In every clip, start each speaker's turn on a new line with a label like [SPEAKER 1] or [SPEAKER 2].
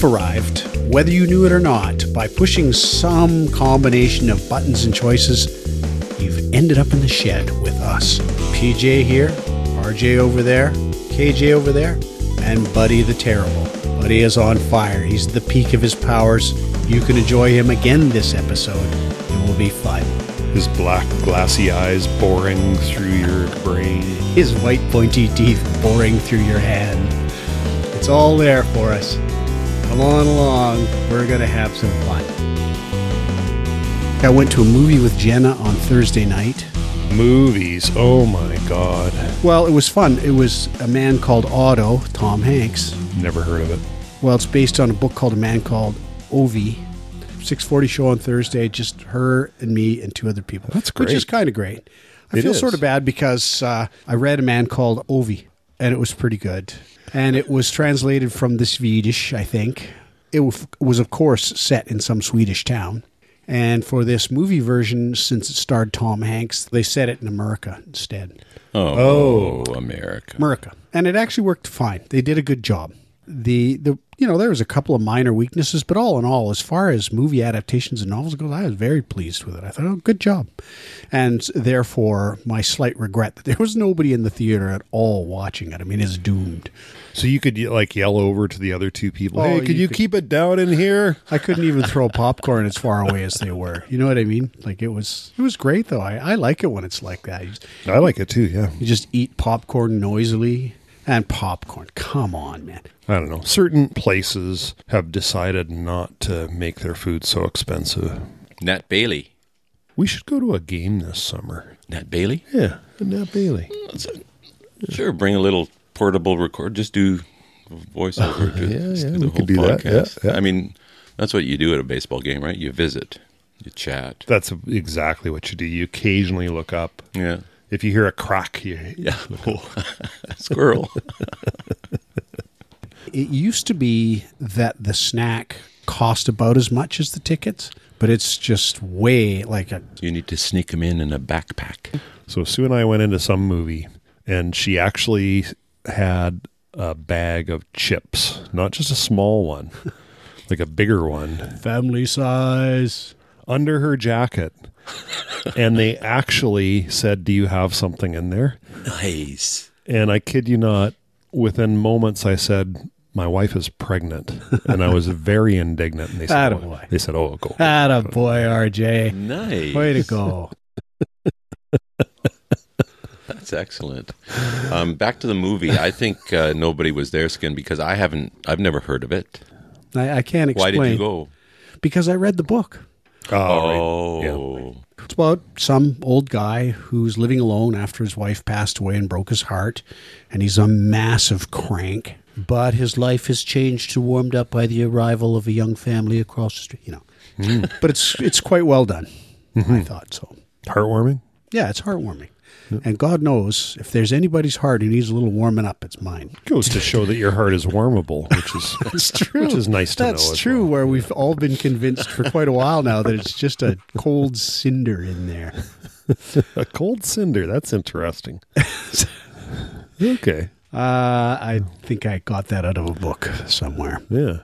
[SPEAKER 1] You've arrived, whether you knew it or not, by pushing some combination of buttons and choices. You've ended up in the shed with us. PJ here, RJ over there, KJ over there, and Buddy the Terrible. Buddy is on fire. He's at the peak of his powers. You can enjoy him again this episode. It will be fun.
[SPEAKER 2] His black, glassy eyes boring through your brain.
[SPEAKER 1] His white, pointy teeth boring through your hand. It's all there for us. Come on along. We're going to have some fun. I went to a movie with Jenna on Thursday night.
[SPEAKER 2] Movies. Oh my god.
[SPEAKER 1] Well, it was fun. It was a man called Otto, Tom Hanks.
[SPEAKER 2] Never heard of it.
[SPEAKER 1] Well, it's based on a book called A Man Called Ove. 640 show on Thursday, just her and me and two other people.
[SPEAKER 2] That's great.
[SPEAKER 1] Which is kind of great. I
[SPEAKER 2] It
[SPEAKER 1] feel
[SPEAKER 2] is.
[SPEAKER 1] sort of bad because uh, I read A Man Called Ove, and it was pretty good. And it was translated from the Swedish, I think. It was, of course, set in some Swedish town. And for this movie version, since it starred Tom Hanks, they set it in America instead.
[SPEAKER 3] Oh, oh. America.
[SPEAKER 1] America. And it actually worked fine. They did a good job. The the you know, there was a couple of minor weaknesses, but all in all, as far as movie adaptations and novels go, I was very pleased with it. I thought, oh, good job. And therefore, my slight regret that there was nobody in the theater at all watching it. I mean, it's doomed.
[SPEAKER 2] So you could like yell over to the other two people,
[SPEAKER 1] Oh,
[SPEAKER 2] "Hey, could
[SPEAKER 1] you
[SPEAKER 2] you,
[SPEAKER 1] could-
[SPEAKER 2] keep it down in here?"
[SPEAKER 1] I couldn't even throw popcorn as far away as they were. You know what I mean? Like it was it was great though. I, I like it when it's like that. Just,
[SPEAKER 2] I like it too. Yeah.
[SPEAKER 1] you just eat popcorn noisily. And popcorn. Come on, man.
[SPEAKER 2] I don't know. Certain places have decided not to make their food so expensive.
[SPEAKER 3] Nat Bailey.
[SPEAKER 2] We should go to a game this summer.
[SPEAKER 3] Nat Bailey?
[SPEAKER 2] Yeah, Nat Bailey.
[SPEAKER 3] Sure, bring a little portable record. Just do voiceover
[SPEAKER 2] Yeah, yeah,
[SPEAKER 3] do the
[SPEAKER 2] we
[SPEAKER 3] whole
[SPEAKER 2] could do that.
[SPEAKER 3] podcast.
[SPEAKER 2] Yeah, yeah.
[SPEAKER 3] I mean, that's what you do at a baseball game, right? You visit, you chat.
[SPEAKER 2] That's exactly what you do. You occasionally look up.
[SPEAKER 3] Yeah.
[SPEAKER 2] If you hear a crack, you
[SPEAKER 3] Yeah. Squirrel.
[SPEAKER 1] It used to be that the snack cost about as much as the tickets, but it's just way like a
[SPEAKER 3] you need to sneak them in in a backpack.
[SPEAKER 2] So Sue and I went into some movie, and she actually had a bag of chips, not just a small one, like a bigger one,
[SPEAKER 1] family size.
[SPEAKER 2] under her jacket. and they actually said, "Do you have something in there?"
[SPEAKER 3] Nice.
[SPEAKER 2] And I kid you not, within moments, I said, "My wife is pregnant," and I was very indignant. And they said,
[SPEAKER 1] Attaboy.
[SPEAKER 2] oh, "They said, oh, go."
[SPEAKER 1] Atta boy, RJ.
[SPEAKER 3] Nice.
[SPEAKER 1] Way to go.
[SPEAKER 3] That's excellent. Um, back to the movie. I think uh, nobody was there, Skin, because I haven't. I've never heard of it.
[SPEAKER 1] I, I can't explain.
[SPEAKER 3] Why did you go?
[SPEAKER 1] Because I read the book.
[SPEAKER 2] Oh, right.
[SPEAKER 3] Oh,
[SPEAKER 1] It's about some old guy who's living alone after his wife passed away and broke his heart, and he's a massive crank. But his life has changed to warmed up by the arrival of a young family across the street. You know, hmm. but it's it's quite well done. I mm-hmm. thought so.
[SPEAKER 2] heartwarming.
[SPEAKER 1] Yeah, it's heartwarming. And God knows if there's anybody's heart who needs a little warming up, it's mine.
[SPEAKER 2] Goes to show that your heart is warmable, which is
[SPEAKER 1] That's true.
[SPEAKER 2] which is nice to
[SPEAKER 1] That's
[SPEAKER 2] know. as
[SPEAKER 1] true.
[SPEAKER 2] well.
[SPEAKER 1] Where we've all been convinced for quite a while now that it's just a cold cinder in there.
[SPEAKER 2] A cold cinder. That's interesting. okay.
[SPEAKER 1] Uh, I think I got that out of a book somewhere.
[SPEAKER 2] Yeah.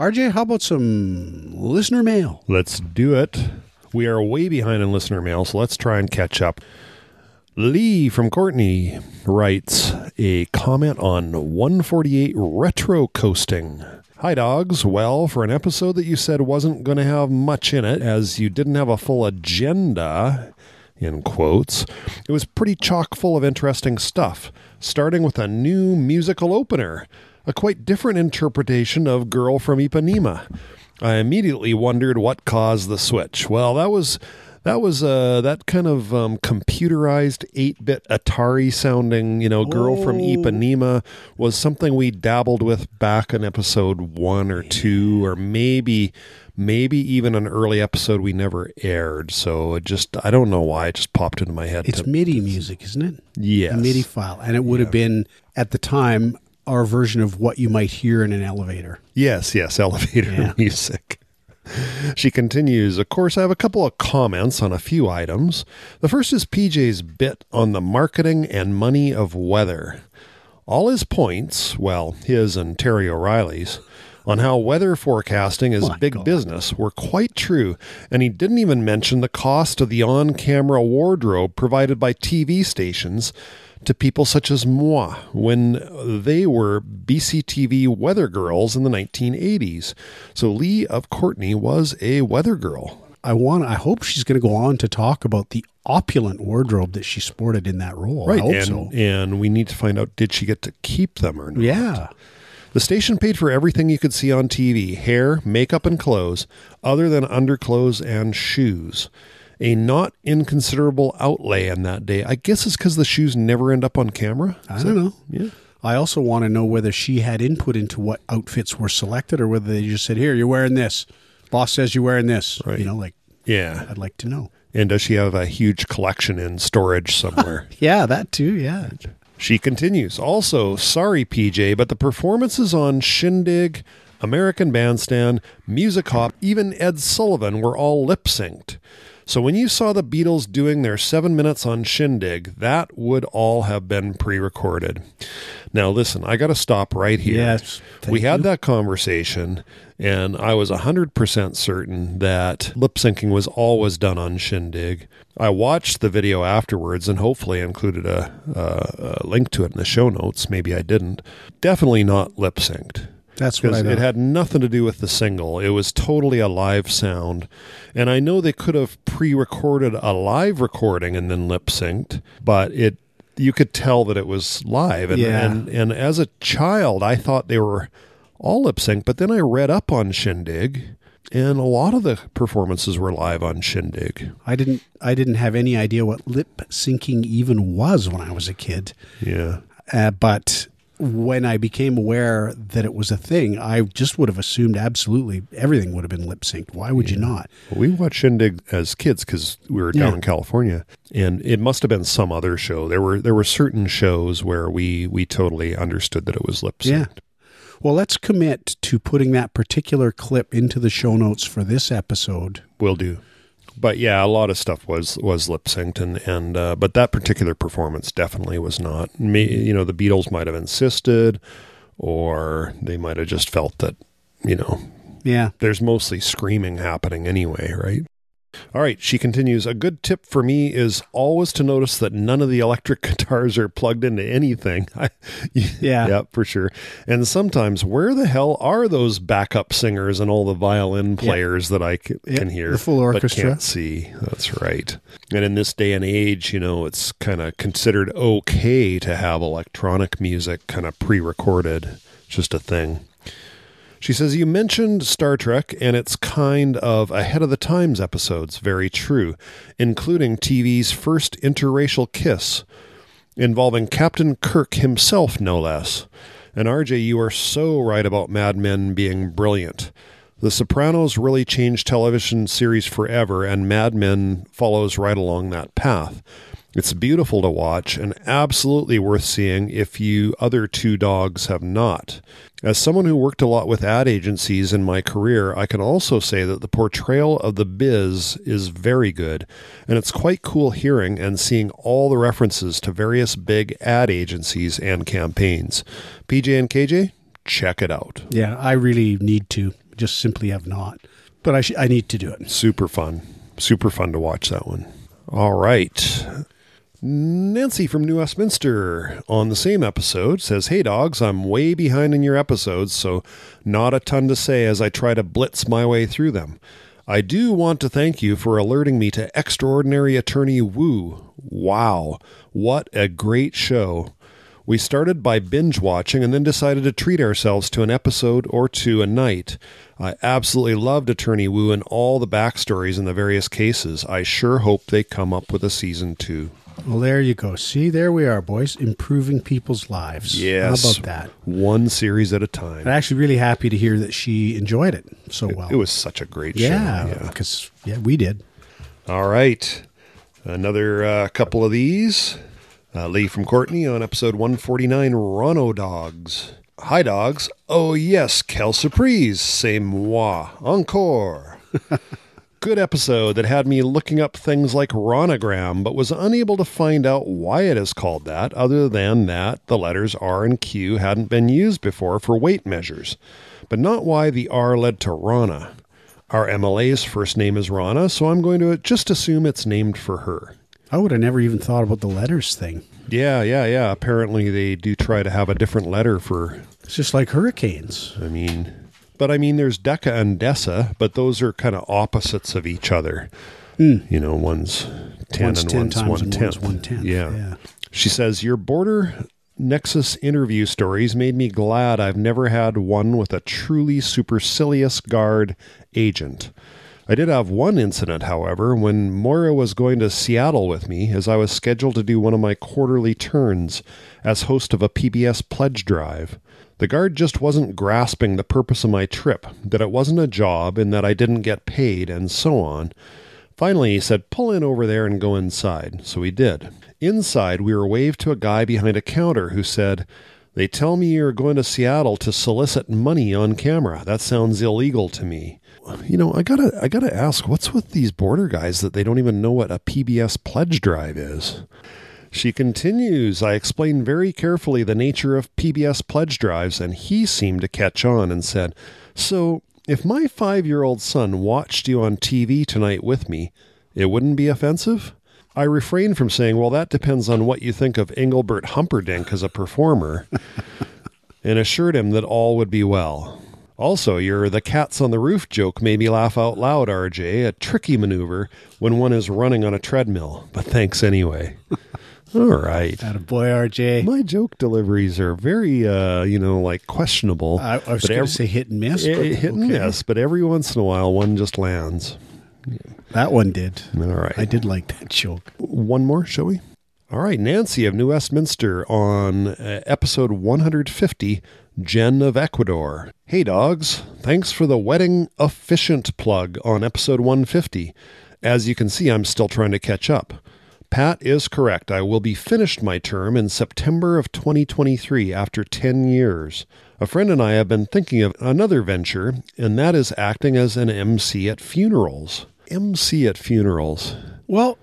[SPEAKER 1] RJ, how about some listener mail?
[SPEAKER 2] Let's do it. We are way behind in listener mail, so let's try and catch up. Lee from Courtenay writes a comment on 148 retro coasting. Hi, dogs. Well, for an episode that you said wasn't going to have much in it, as you didn't have a full agenda, in quotes, it was pretty chock full of interesting stuff, starting with a new musical opener, a quite different interpretation of Girl from Ipanema. I immediately wondered what caused the switch. Well, that was that was uh, that kind of um, computerized 8-bit Atari sounding, you know, girl from
[SPEAKER 1] Oh.
[SPEAKER 2] Ipanema was something we dabbled with back in episode 1 or 2 or maybe maybe even an early episode we never aired. So it just I don't know why it just popped into my head.
[SPEAKER 1] It's
[SPEAKER 2] to,
[SPEAKER 1] MIDI music, isn't it?
[SPEAKER 2] yes.
[SPEAKER 1] A MIDI file. And it would have been, at the time, our version of what you might hear in an elevator.
[SPEAKER 2] Yes, yes, elevator
[SPEAKER 1] Yeah.
[SPEAKER 2] music. She continues, Of course, I have a couple of comments on a few items. The first is PJ's bit on the marketing and money of weather. All his points, well, his and Terry O'Reilly's, on how weather forecasting is
[SPEAKER 1] My
[SPEAKER 2] big
[SPEAKER 1] God.
[SPEAKER 2] business were quite true, and he didn't even mention the cost of the on camera wardrobe provided by TV stations to people such as moi when they were BCTV weather girls in the 1980s. So Lee of Courtenay was a weather girl.
[SPEAKER 1] I want. I hope she's going to go on to talk about the opulent wardrobe that she sported in that role. Hope
[SPEAKER 2] and,
[SPEAKER 1] so.
[SPEAKER 2] and we need to find out did she get to keep them or not?
[SPEAKER 1] Yeah.
[SPEAKER 2] The station paid for everything you could see on TV hair, makeup, and clothes, other than underclothes and shoes. A not inconsiderable outlay in that day. I guess it's because the shoes never end up on camera.
[SPEAKER 1] I don't know.
[SPEAKER 2] Yeah.
[SPEAKER 1] I also want to know whether she had input into what outfits were selected or whether they just said, "Here, you're wearing this. Boss says you're wearing this."
[SPEAKER 2] Right.
[SPEAKER 1] You know, like
[SPEAKER 2] Yeah.
[SPEAKER 1] I'd like to know.
[SPEAKER 2] And does she have a huge collection in storage somewhere?
[SPEAKER 1] Yeah, that too. Yeah.
[SPEAKER 2] She continues. Also, sorry, PJ, but the performances on Shindig, American Bandstand, Music Hop, even Ed Sullivan were all lip synced. So when you saw the Beatles doing their seven minutes on Shindig, that would all have been pre recorded. Now, listen, I got to stop right here.
[SPEAKER 1] Yes,
[SPEAKER 2] we had
[SPEAKER 1] you.
[SPEAKER 2] that conversation, and I was 100% certain that lip syncing was always done on Shindig. I watched the video afterwards and hopefully included a, a, a link to it in the show notes. Maybe I didn't. Definitely not lip synced.
[SPEAKER 1] That's what
[SPEAKER 2] it had nothing to do with the single. It was totally a live sound. And I know they could have pre recorded a live recording and then lip synced, but it you could tell that it was live. And,
[SPEAKER 1] Yeah.
[SPEAKER 2] and and as a child I thought they were all lip synced, but then I read up on Shindig and a lot of the performances were live on Shindig.
[SPEAKER 1] I didn't. I didn't have any idea what lip syncing even was when I was a kid.
[SPEAKER 2] Yeah.
[SPEAKER 1] Uh, but when I became aware that it was a thing, I just would have assumed absolutely everything would have been lip synced. Why would you not?
[SPEAKER 2] We watched Shindig as kids because we were down
[SPEAKER 1] Yeah.
[SPEAKER 2] in California, and it must have been some other show. There were there were certain shows where we we totally understood that it was lip synced.
[SPEAKER 1] Yeah. Well, let's commit to putting that particular clip into the show notes for this episode.
[SPEAKER 2] Will do. But yeah, a lot of stuff was was lip synced, and and uh, but that particular performance definitely was not. Me, you know, the Beatles might have insisted, or they might have just felt that, you know,
[SPEAKER 1] Yeah.
[SPEAKER 2] there's mostly screaming happening anyway, right? All right, she continues. A good tip for me is always to notice that none of the electric guitars are plugged into anything.
[SPEAKER 1] Yeah.
[SPEAKER 2] yeah, for sure. And sometimes, where the hell are those backup singers and all the violin players that I c-
[SPEAKER 1] Yeah,
[SPEAKER 2] can hear,
[SPEAKER 1] the full
[SPEAKER 2] but
[SPEAKER 1] orchestra.
[SPEAKER 2] can't see? That's right. And in this day and age, you know, it's kind of considered okay to have electronic music kind of pre-recorded. Just a thing. She says, You mentioned Star Trek and its kind of ahead of the times episodes. Very true, including TV's first interracial kiss, involving Captain Kirk himself, no less. And RJ, you are so right about Mad Men being brilliant. The Sopranos really changed television series forever, and Mad Men follows right along that path. It's beautiful to watch and absolutely worth seeing if you other two dogs have not. As someone who worked a lot with ad agencies in my career, I can also say that the portrayal of the biz is very good, and it's quite cool hearing and seeing all the references to various big ad agencies and campaigns. PJ and KJ, check it out.
[SPEAKER 1] Yeah. I really need to. Just simply have not. But I, sh- I need to do it.
[SPEAKER 2] Super fun. Super fun to watch that one. All right. Nancy from New Westminster on the same episode says, Hey dogs, I'm way behind in your episodes, so not a ton to say as I try to blitz my way through them. I do want to thank you for alerting me to Extraordinary Attorney Woo. Wow, what a great show. We started by binge watching and then decided to treat ourselves to an episode or two a night. I absolutely loved Attorney Woo and all the backstories in the various cases. I sure hope they come up with a season two.
[SPEAKER 1] Well, there you go. See, there we are, boys, improving people's lives.
[SPEAKER 2] Yes.
[SPEAKER 1] How about that?
[SPEAKER 2] One series at a time.
[SPEAKER 1] I'm actually really happy to hear that she enjoyed it so well.
[SPEAKER 2] It was such a great
[SPEAKER 1] yeah,
[SPEAKER 2] show.
[SPEAKER 1] Yeah, because yeah, we did.
[SPEAKER 2] All right. Another uh, couple of these. Uh, Lee from Courtenay on episode 149 Ronna Dogs. Hi, dogs. Oh, yes, quelle surprise. C'est moi. Encore. Good episode that had me looking up things like Ronnagram, but was unable to find out why it is called that, other than that the letters R and Q hadn't been used before for weight measures. but not why the R led to Ronna. Our MLA's first name is Ronna, so I'm going to just assume it's named for her.
[SPEAKER 1] I would have never even thought about the letters thing.
[SPEAKER 2] Yeah, yeah, yeah. Apparently, they do try to have a different letter for.
[SPEAKER 1] It's just like hurricanes.
[SPEAKER 2] I mean, but I mean, there's Deca and Deci, but those are kind of opposites of each other. Hmm. You know, one's ten
[SPEAKER 1] One's
[SPEAKER 2] and
[SPEAKER 1] 10
[SPEAKER 2] one's
[SPEAKER 1] times
[SPEAKER 2] one
[SPEAKER 1] and
[SPEAKER 2] tenth.
[SPEAKER 1] one's one-tenth,
[SPEAKER 2] Yeah.
[SPEAKER 1] yeah.
[SPEAKER 2] She says your border Nexus interview stories made me glad I've never had one with a truly supercilious guard agent. I did have one incident, however, when Moira was going to Seattle with me, as I was scheduled to do one of my quarterly turns as host of a PBS pledge drive. The guard just wasn't grasping the purpose of my trip, that it wasn't a job and that I didn't get paid, and so on. Finally, he said, Pull in over there and go inside. So we did. Inside, we were waved to a guy behind a counter who said, They tell me you're going to Seattle to solicit money on camera. That sounds illegal to me. You know, I gotta, I gotta ask, what's with these border guys that they don't even know what a PBS pledge drive is? She continues, I explained very carefully the nature of PBS pledge drives, and he seemed to catch on and said, So, if my five year old son watched you on TV tonight with me, it wouldn't be offensive? I refrained from saying, Well, that depends on what you think of Engelbert Humperdinck as a performer, and assured him that all would be well. Also, your the cats on the roof joke made me laugh out loud, RJ, a tricky maneuver when one is running on a treadmill, but thanks anyway. All right.
[SPEAKER 1] Out of boy, RJ.
[SPEAKER 2] My joke deliveries are very, uh, you know, like questionable.
[SPEAKER 1] I, I was going to say hit and miss.
[SPEAKER 2] eh,
[SPEAKER 1] but
[SPEAKER 2] hit and miss, but every once in a while one just lands.
[SPEAKER 1] That one did.
[SPEAKER 2] All right.
[SPEAKER 1] I did like that joke.
[SPEAKER 2] One more, shall we? All right, Nancy of New Westminster on uh, episode 150, Jen of Ecuador. Hey, dogs. Thanks for the wedding efficient plug on episode 150. As you can see, I'm still trying to catch up. Pat is correct. I will be finished my term in September of 2023 after 10 years. A friend and I have been thinking of another venture, and that is acting as an MC at funerals. MC at funerals.
[SPEAKER 1] Well,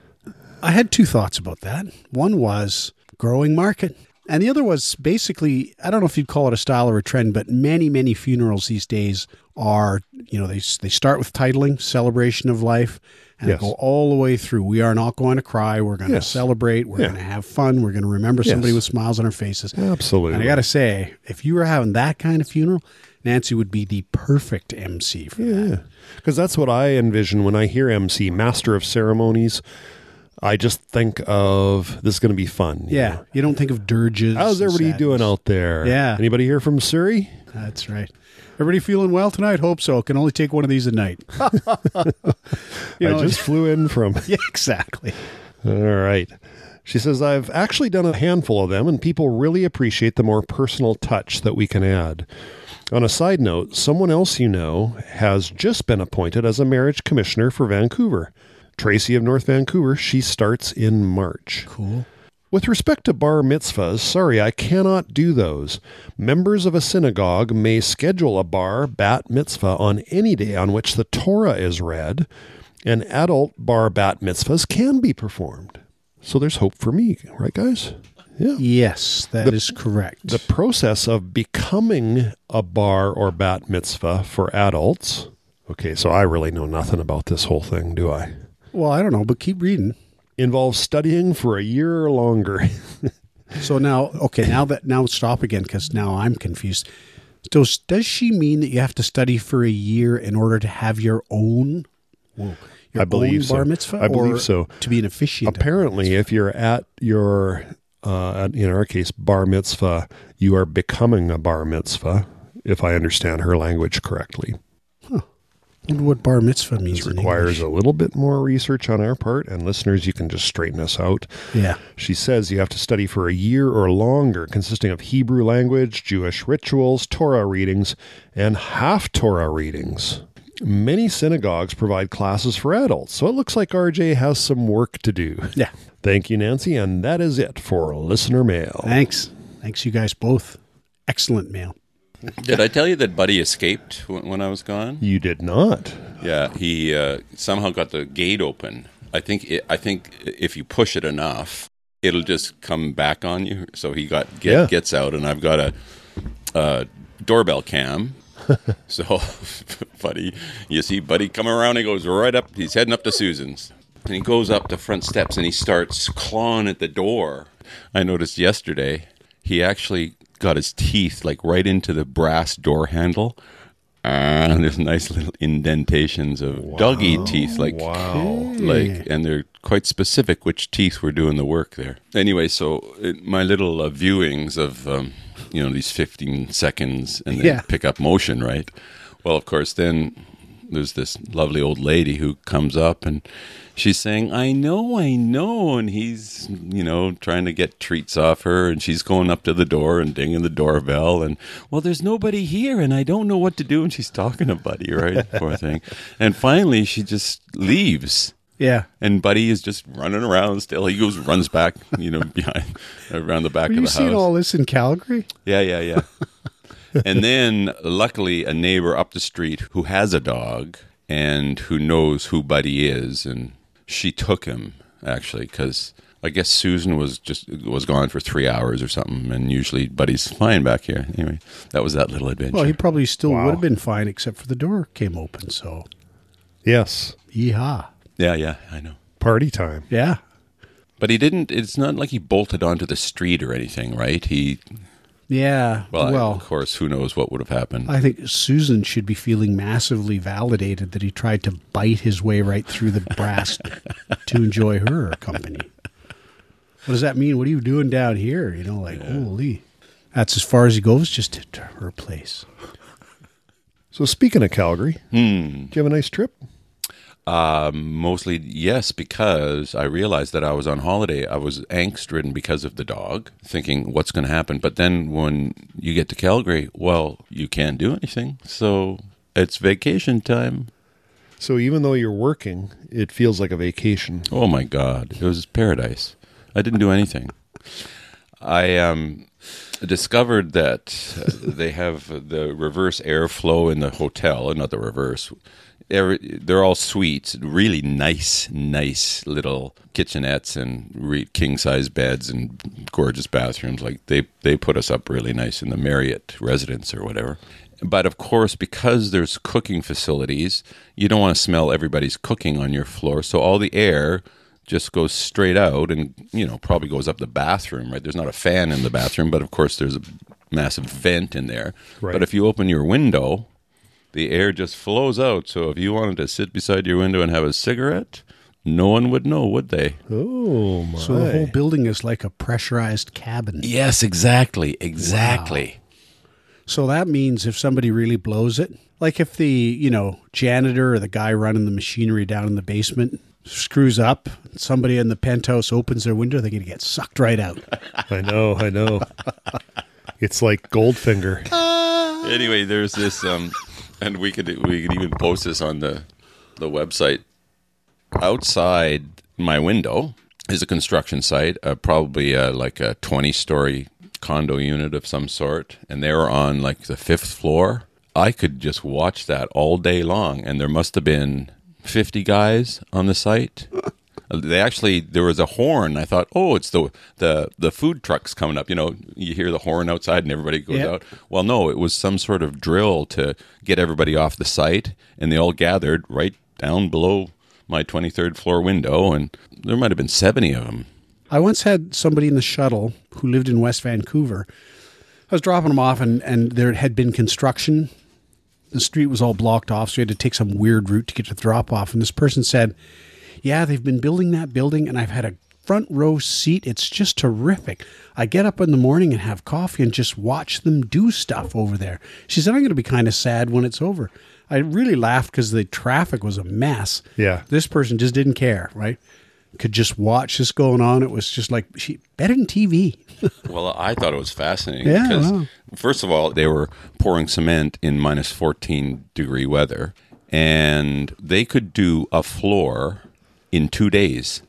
[SPEAKER 1] I had two thoughts about that. One was growing market. And the other was basically, I don't know if you'd call it a style or a trend, but many, many funerals these days are, you know, they, they start with titling, celebration of life, and
[SPEAKER 2] Yes.
[SPEAKER 1] go all the way through. We are not going to cry. We're going to celebrate. We're
[SPEAKER 2] Yeah.
[SPEAKER 1] going to have fun. We're going to remember somebody
[SPEAKER 2] Yes.
[SPEAKER 1] with smiles on our faces.
[SPEAKER 2] Absolutely.
[SPEAKER 1] And I got to say, if you were having that kind of funeral, Nancy would be the perfect MC for that.
[SPEAKER 2] Yeah, because that's what I envision when I hear MC, Master of Ceremonies. I just think of this is going to be fun. you
[SPEAKER 1] Yeah.
[SPEAKER 2] know.
[SPEAKER 1] You don't think of dirges.
[SPEAKER 2] How's everybody doing out there?
[SPEAKER 1] Yeah.
[SPEAKER 2] Anybody here from Surrey?
[SPEAKER 1] That's right. Everybody feeling well tonight? Hope so. Can only take one of these a night. you know,
[SPEAKER 2] I just flew in from.
[SPEAKER 1] yeah, exactly.
[SPEAKER 2] All right. She says, I've actually done a handful of them, and people really appreciate the more personal touch that we can add. On a side note, someone else you know has just been appointed as a marriage commissioner for Vancouver. Tracy of North Vancouver, she starts in March.
[SPEAKER 1] Cool.
[SPEAKER 2] With respect to bar mitzvahs, sorry, I cannot do those. Members of a synagogue may schedule a bar bat mitzvah on any day on which the Torah is read, and adult bar bat mitzvahs can be performed. So there's hope for me, right, guys? Yeah.
[SPEAKER 1] Yes, that is correct.
[SPEAKER 2] The process of becoming a bar or bat mitzvah for adults. Okay, so I really know nothing about this whole thing, do I?
[SPEAKER 1] well, I don't know, but keep reading.
[SPEAKER 2] Involves studying for a year or longer.
[SPEAKER 1] So now, okay, now that now stop again because now I'm confused. Does does she mean that you have to study for a year in order to have your own? Whoa, your
[SPEAKER 2] I believe
[SPEAKER 1] own
[SPEAKER 2] so.
[SPEAKER 1] bar mitzvah.
[SPEAKER 2] I believe so.
[SPEAKER 1] To be an officiant.
[SPEAKER 2] Apparently, if you're at your, uh, in our case, bar mitzvah, you are becoming a bar mitzvah, if I understand her language correctly.
[SPEAKER 1] Wonder what bar mitzvah means.
[SPEAKER 2] This requires a little bit more research on our part, and listeners, you can just straighten us out.
[SPEAKER 1] Yeah.
[SPEAKER 2] She says you have to study for a year or longer, consisting of Hebrew language, Jewish rituals, Torah readings, and Haftorah readings. Many synagogues provide classes for adults, so it looks like RJ has some work to do.
[SPEAKER 1] Yeah.
[SPEAKER 2] Thank you, Nancy, and that is it for listener mail.
[SPEAKER 1] Thanks. Thanks, you guys both. Excellent mail.
[SPEAKER 3] Did I tell you that Buddy escaped when, when I was gone?
[SPEAKER 2] You did not.
[SPEAKER 3] Yeah, he uh, somehow got the gate open. I think it, I think if you push it enough, it'll just come back on you. So he got get,
[SPEAKER 2] Yeah.
[SPEAKER 3] gets out, and I've got a, a doorbell cam so, Buddy, you see Buddy come around, he goes right up, he's heading up to Susan's. And he goes up the front steps and he starts clawing at the door. I noticed yesterday he actually got his teeth like right into the brass door handle. And there's nice little indentations of doggy teeth, like
[SPEAKER 2] Wow.
[SPEAKER 3] like, and they're quite specific which teeth were doing the work there. Anyway, so it, my little uh, viewings of um, you know these 15 seconds and then
[SPEAKER 1] Yeah.
[SPEAKER 3] pick up motion, right? Well, of course, then there's this lovely old lady who comes up and she's saying, "I know, I know," and he's you know trying to get treats off her, and she's going up to the door and dinging the doorbell, and well, there's nobody here, and I don't know what to do, and she's talking to Buddy, right? Poor thing, and finally she just leaves.
[SPEAKER 1] Yeah.
[SPEAKER 3] And Buddy is just running around still. He goes, runs back, you know, behind, around the back
[SPEAKER 1] Were
[SPEAKER 3] of
[SPEAKER 1] you
[SPEAKER 3] the house.
[SPEAKER 1] all this in Calgary?
[SPEAKER 3] Yeah, yeah, yeah. and then, luckily, a neighbor up the street who has a dog and who knows who Buddy is, and she took him actually because I guess Susan was just was gone for three hours or something, and usually Buddy's fine back here. Anyway, that was that little adventure.
[SPEAKER 1] Well, he probably still
[SPEAKER 2] Wow.
[SPEAKER 1] would have been fine, except for the door came open. So,
[SPEAKER 2] Yes.
[SPEAKER 1] yeehaw.
[SPEAKER 3] yeah, yeah, I know.
[SPEAKER 2] Party time.
[SPEAKER 1] Yeah.
[SPEAKER 3] But he didn't. It's not like he bolted onto the street or anything, right? He
[SPEAKER 1] Yeah.
[SPEAKER 3] well,
[SPEAKER 1] Well,
[SPEAKER 3] of course, who knows what would have happened.
[SPEAKER 1] I think Susan should be feeling massively validated that he tried to bite his way right through the brass to enjoy her company. What does that mean? What are you doing down here? You know, like, holy. That's as far as he goes, just to, to her place.
[SPEAKER 2] So speaking of Calgary,
[SPEAKER 3] Hmm.
[SPEAKER 2] do you have a nice trip?
[SPEAKER 3] Um, mostly yes, because I realized that I was on holiday. I was angst ridden because of the dog, thinking what's going to happen. But then when you get to Calgary, well, you can't do anything. So it's vacation time.
[SPEAKER 2] So even though you're working, it feels like a vacation.
[SPEAKER 3] Oh my God, it was paradise. I didn't do anything. I um, discovered that uh, they have the reverse airflow in the hotel, and not the reverse. They're all suites, really nice, nice little kitchenettes and king size beds and gorgeous bathrooms. Like they they put us up really nice in the Marriott residence or whatever. But of course, because there's cooking facilities, you don't want to smell everybody's cooking on your floor. So all the air just goes straight out and, you know, probably goes up the bathroom, right? There's not a fan in the bathroom, but of course there's a massive vent in there.
[SPEAKER 2] Right.
[SPEAKER 3] But if you open your window, the air just flows out. So if you wanted to sit beside your window and have a cigarette, no one would know, would they?
[SPEAKER 2] Oh my!
[SPEAKER 1] So the whole building is like a pressurized cabin.
[SPEAKER 3] Yes, exactly. Exactly.
[SPEAKER 1] So that means if somebody really blows it, like if the, you know, janitor or the guy running the machinery down in the basement screws up, somebody in the penthouse opens their window, they're going to get sucked right out.
[SPEAKER 2] I know, I know. it's like Goldfinger.
[SPEAKER 3] Anyway, there's this, um, and we could we could even post this on the the website. Outside my window is a construction site, uh, probably uh, like a 20 story condo unit of some sort, and they were on like the fifth floor. I could just watch that all day long, and there must have been 50 guys on the site. Uh, they actually there was a horn. I thought, oh, it's the the the food trucks coming up. You know, you hear the horn outside, and everybody goes
[SPEAKER 1] Yeah.
[SPEAKER 3] out. Well, no, it was some sort of drill to get everybody off the site, and they all gathered right down below my twenty third floor window, and there might have been seventy of them.
[SPEAKER 1] I once had somebody in the shuttle who lived in West Vancouver. I was dropping them off, and, and there had been construction. The street was all blocked off, so we had to take some weird route to get to the drop off. And this person said, Yeah, they've been building that building, and I've had a front row seat. It's just terrific. I get up in the morning and have coffee and just watch them do stuff over there. She said, I'm going to be kind of sad when it's over. I really laughed because the traffic was a mess.
[SPEAKER 2] Yeah.
[SPEAKER 1] This person just didn't care, right? Could just watch this going on. It was just like she better than TV.
[SPEAKER 3] Well, I thought it was fascinating
[SPEAKER 1] Yeah,
[SPEAKER 3] because,
[SPEAKER 1] wow.
[SPEAKER 3] first of all, they were pouring cement in minus 14 degree weather, and they could do a floor in two days.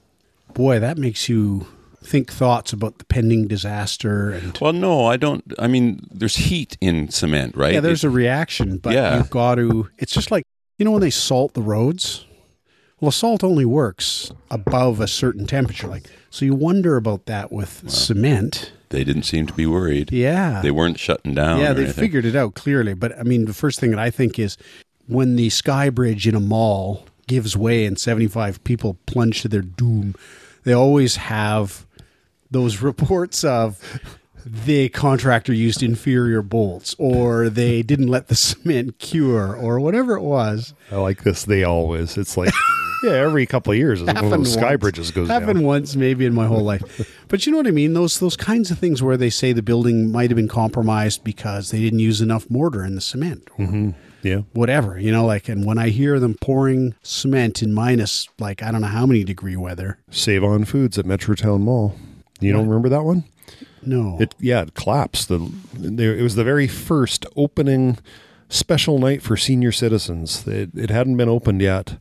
[SPEAKER 1] Boy, that makes you think thoughts about the pending disaster and
[SPEAKER 3] Well, no, I don't. I mean, there's heat in cement, right?
[SPEAKER 1] yeah, there's a reaction, but
[SPEAKER 3] Yeah.
[SPEAKER 1] you've got to. It's just like you know when they salt the roads. Well, salt only works above a certain temperature. Like so, you wonder about that with cement.
[SPEAKER 3] They didn't seem to be worried.
[SPEAKER 1] Yeah,
[SPEAKER 3] They weren't shutting down.
[SPEAKER 1] yeah,
[SPEAKER 3] or
[SPEAKER 1] they
[SPEAKER 3] anything.
[SPEAKER 1] figured it out clearly. But I mean, the first thing that I think is when the sky bridge in a mall gives way and 75 people plunge to their doom, they always have those reports of the contractor used inferior bolts or they didn't let the cement cure or whatever it was.
[SPEAKER 2] I like this. They always. It's like yeah, every couple of years, one of those sky bridges goes
[SPEAKER 1] Happened
[SPEAKER 2] down.
[SPEAKER 1] once, maybe in my whole life. But you know what I mean? Those those kinds of things where they say the building might have been compromised because they didn't use enough mortar in the cement, or mm-hmm.
[SPEAKER 2] Yeah,
[SPEAKER 1] whatever. You know, like and when I hear them pouring cement in minus like I don't know how many degree weather.
[SPEAKER 2] Save on Foods at Metrotown Mall. You don't remember that one?
[SPEAKER 1] No,
[SPEAKER 2] It yeah, it collapsed. The it was the very first opening special night for senior citizens. It, it hadn't been opened yet.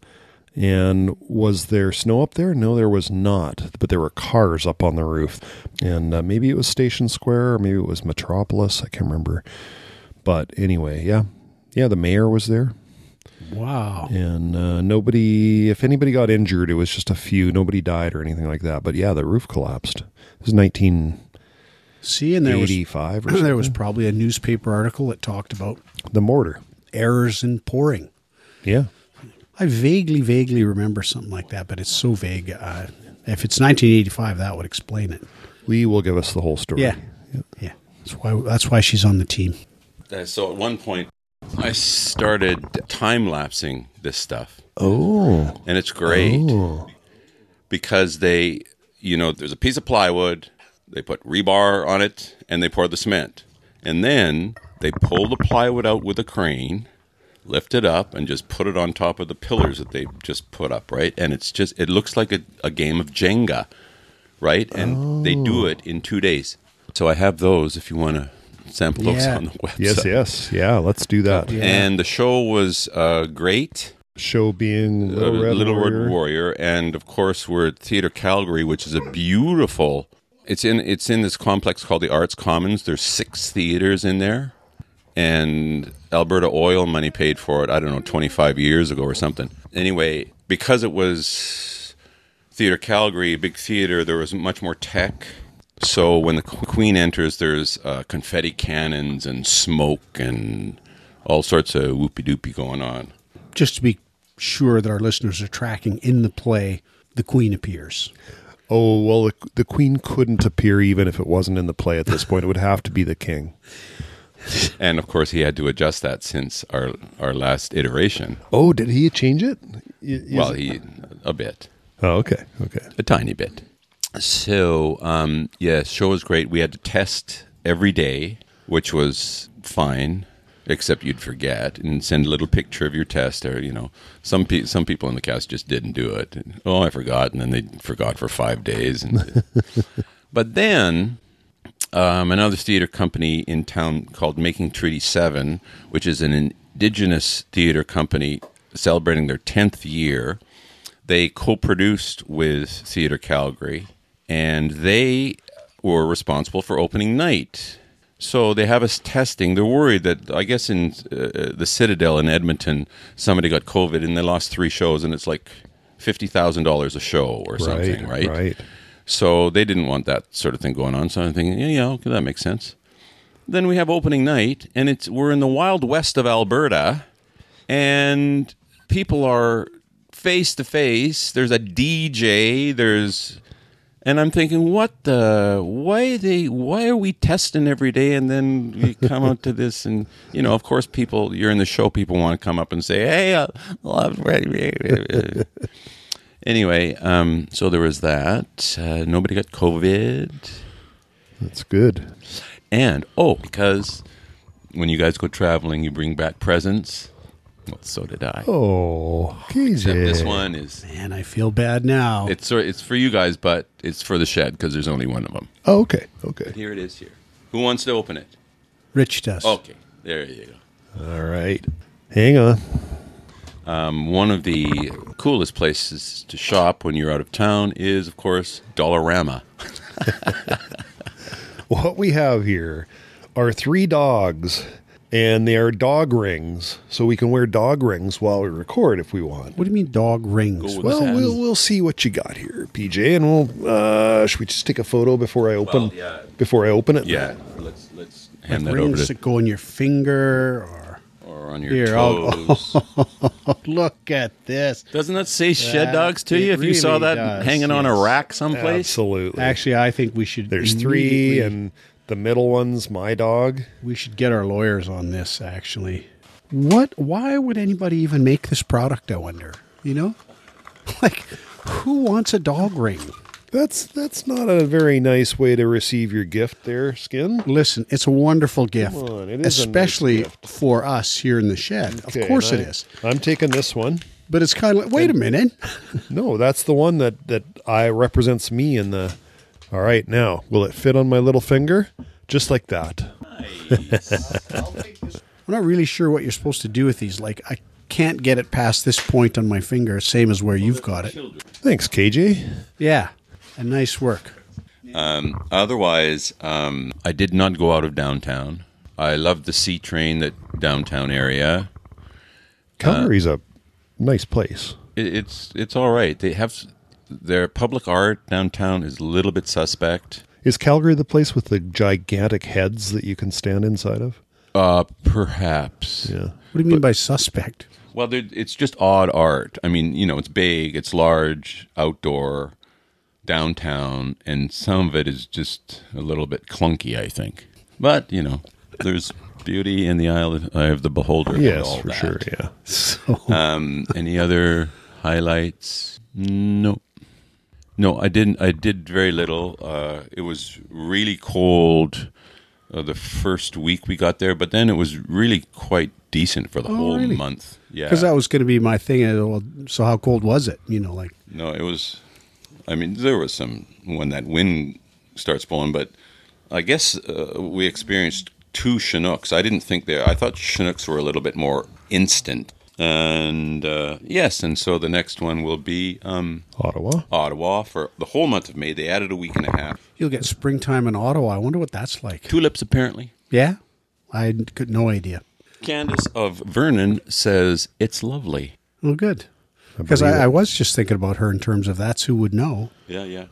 [SPEAKER 2] And was there snow up there? No, there was not. But there were cars up on the roof, and uh, maybe it was Station Square, or maybe it was Metropolis. I can't remember. But anyway, yeah, yeah. The mayor was there,
[SPEAKER 1] wow.
[SPEAKER 2] and uh, nobody. If anybody got injured, it was just a few. Nobody died or anything like that. But yeah, the roof collapsed. It was nineteen
[SPEAKER 1] See, and there was
[SPEAKER 2] or
[SPEAKER 1] there was probably a newspaper article that talked about
[SPEAKER 2] the mortar.
[SPEAKER 1] errors in pouring.
[SPEAKER 2] Yeah.
[SPEAKER 1] I vaguely, vaguely remember something like that, but it's so vague. Uh, if it's 1985, that would explain it.
[SPEAKER 2] Lee will give us the whole story.
[SPEAKER 1] Yeah, yeah. That's why. That's why she's on the team.
[SPEAKER 3] Uh, so at one point, I started time lapsing this stuff,
[SPEAKER 2] Oh.
[SPEAKER 3] and it's great
[SPEAKER 2] Oh.
[SPEAKER 3] because they, you know, there's a piece of plywood, they put rebar on it, and they pour the cement, and then they pull the plywood out with a crane, lift it up, and just put it on top of the pillars that they just put up, right? And it's just, it looks like a, a game of Jenga, right? And they do it in two days. So I have those if you want to sample those
[SPEAKER 1] Yeah.
[SPEAKER 3] on the website.
[SPEAKER 2] Yes, yes. Yeah, let's do that.
[SPEAKER 1] Yeah.
[SPEAKER 3] And the show was uh, great.
[SPEAKER 2] Show being
[SPEAKER 3] Uh,
[SPEAKER 2] Little Red
[SPEAKER 3] Little
[SPEAKER 2] Warrior.
[SPEAKER 3] Red Warrior, and of course we're at Theatre Calgary, which is a beautiful. It's in it's in this complex called the Arts Commons. There's six theaters in there, and Alberta Oil money paid for it. I don't know, 25 years ago or something. Anyway, because it was Theatre Calgary, a big theater, there was much more tech. So when the Queen enters, there's uh, confetti cannons and smoke and all sorts of whoopie doopie going on.
[SPEAKER 1] Just to be sure that our listeners are tracking in the play, the Queen appears.
[SPEAKER 2] Oh, well, the, the queen couldn't appear even if it wasn't in the play at this point. It would have to be the king.
[SPEAKER 3] And of course, he had to adjust that since our our last iteration.
[SPEAKER 2] Oh, did he change it? Y-
[SPEAKER 3] well,
[SPEAKER 2] it-
[SPEAKER 3] he a bit,
[SPEAKER 2] Oh, okay. Okay.
[SPEAKER 3] a tiny bit. So, um, yeah, show was great. We had to test every day, which was fine, except you'd forget and send a little picture of your test. Or you know, some pe- some people in the cast just didn't do it. Oh, I forgot, and then they forgot for five days. And but then um, another theater company in town called Making Treaty Seven, which is an indigenous theater company celebrating their tenth year. They co-produced with Theatre Calgary, and they were responsible for opening night. So they have us testing. They're worried that I guess in uh, the Citadel in Edmonton, somebody got COVID and they lost three shows, and it's like fifty thousand dollars a show or something, right?
[SPEAKER 2] Right.
[SPEAKER 3] So they didn't want that sort of thing going on. So I'm thinking, yeah, yeah, okay, that makes sense. Then we have opening night, and it's we're in the wild west of Alberta, and people are face to face. There's a DJ. There's, and I'm thinking, what the? Why they? Why are we testing every day, and then we come out to this, and you know, of course, people. You're in the show. People want to come up and say, hey, I love. Anyway, um, so there was that. Uh, nobody got COVID.
[SPEAKER 2] That's good.
[SPEAKER 3] And, oh, because when you guys go traveling, you bring back presents. Well, so did I.
[SPEAKER 2] Oh,
[SPEAKER 3] Except
[SPEAKER 2] KJ.
[SPEAKER 3] this one is,
[SPEAKER 1] Man, I feel bad now.
[SPEAKER 3] it's, sort- it's for you guys, but it's for the shed because there's only one of them.
[SPEAKER 2] Oh, okay. Okay.
[SPEAKER 3] Here it is here. Who wants to open it?
[SPEAKER 1] Rich does.
[SPEAKER 3] Okay, there you go.
[SPEAKER 2] All right. Hang on.
[SPEAKER 3] Um, one of the coolest places to shop when you're out of town is, of course, Dollarama.
[SPEAKER 2] What we have here are three dogs and they are dog rings, so we can wear dog rings while we record if we want.
[SPEAKER 1] What do you mean dog rings?
[SPEAKER 3] Go
[SPEAKER 2] Well,
[SPEAKER 3] Satin.
[SPEAKER 2] we'll we'll see what you got here, PJ, and we'll. Uh, should we just take a photo before I open?
[SPEAKER 3] Well, yeah.
[SPEAKER 2] Before I open it.
[SPEAKER 3] Yeah, let's let's
[SPEAKER 1] Like
[SPEAKER 3] hand that over
[SPEAKER 1] rings
[SPEAKER 3] to
[SPEAKER 1] that go on your finger or
[SPEAKER 3] or on your
[SPEAKER 1] Here, I'll-
[SPEAKER 3] toes.
[SPEAKER 1] look at this.
[SPEAKER 3] Doesn't that say shed
[SPEAKER 1] That-
[SPEAKER 3] dogs to you
[SPEAKER 1] it
[SPEAKER 3] if you saw
[SPEAKER 1] really
[SPEAKER 3] that
[SPEAKER 1] does,
[SPEAKER 3] hanging on a
[SPEAKER 1] yes.
[SPEAKER 3] rack someplace?
[SPEAKER 2] Absolutely.
[SPEAKER 1] Actually, I think we should.
[SPEAKER 2] there's three,
[SPEAKER 1] immediately-
[SPEAKER 2] and the middle one's my dog.
[SPEAKER 1] we should get our lawyers on this. Actually, what? Why would anybody even make this product? I wonder. You know, like who wants a dog ring?
[SPEAKER 2] That's that's not a very nice way to receive your gift, there, Skin.
[SPEAKER 1] Listen, it's a wonderful gift,
[SPEAKER 2] on, it is a nice
[SPEAKER 1] especially
[SPEAKER 2] gift.
[SPEAKER 1] for us here in the shed.
[SPEAKER 2] Okay,
[SPEAKER 1] of course,
[SPEAKER 2] and
[SPEAKER 1] it
[SPEAKER 2] I-
[SPEAKER 1] is.
[SPEAKER 2] I'm taking this one.
[SPEAKER 1] But it's kind of like, wait a minute.
[SPEAKER 2] No, that's the one that that I represents me in the. All right, now will it fit on my little finger? Just like that. Nice.
[SPEAKER 1] I'm not really sure what you're supposed to do with these. Like, I can't get it past this point on my finger, same as where you've got it.
[SPEAKER 2] Thanks, KJ.
[SPEAKER 1] Yeah, and nice work.
[SPEAKER 3] Um, otherwise, um, I did not go out of downtown. I love the C train that downtown area.
[SPEAKER 2] Calgary's a nice place.
[SPEAKER 3] It, it's it's all right. They have their public art downtown is a little bit suspect.
[SPEAKER 2] Is Calgary the place with the gigantic heads that you can stand inside of?
[SPEAKER 3] Uh, perhaps.
[SPEAKER 2] Yeah.
[SPEAKER 1] What do you mean by suspect?
[SPEAKER 3] Well, it's just odd art. I mean, you know, it's big, it's large, outdoor, downtown, and some of it is just a little bit clunky, I think. But you know, there's beauty in the eye of, eye of the beholder.
[SPEAKER 2] Yes, for
[SPEAKER 3] that.
[SPEAKER 2] sure. Yeah.
[SPEAKER 1] So,
[SPEAKER 3] Um, any other highlights? Nope. No, I didn't. I did very little. Uh, it was really cold uh, the first week we got there, but then it was really quite decent for the whole
[SPEAKER 1] Oh, really?
[SPEAKER 3] month. Yeah,
[SPEAKER 1] because that was going to be my thing. So, how cold was it? You know, like,
[SPEAKER 3] no, it was. I mean, there was some when that wind starts blowing, but I guess uh, we experienced two Chinooks. I didn't think they. I thought Chinooks were a little bit more instant. And uh, yes, and so the next one will be um,
[SPEAKER 2] Ottawa.
[SPEAKER 3] Ottawa for the whole month of May. They added a week and a half.
[SPEAKER 1] you'll get springtime in Ottawa. I wonder what that's like.
[SPEAKER 3] Tulips, apparently.
[SPEAKER 1] Yeah, I had no idea.
[SPEAKER 3] Candace of Vernon says it's lovely.
[SPEAKER 1] Well, good. Because
[SPEAKER 2] believe
[SPEAKER 1] I. I was just thinking about her in terms of that's who would know.
[SPEAKER 3] Yeah, yeah.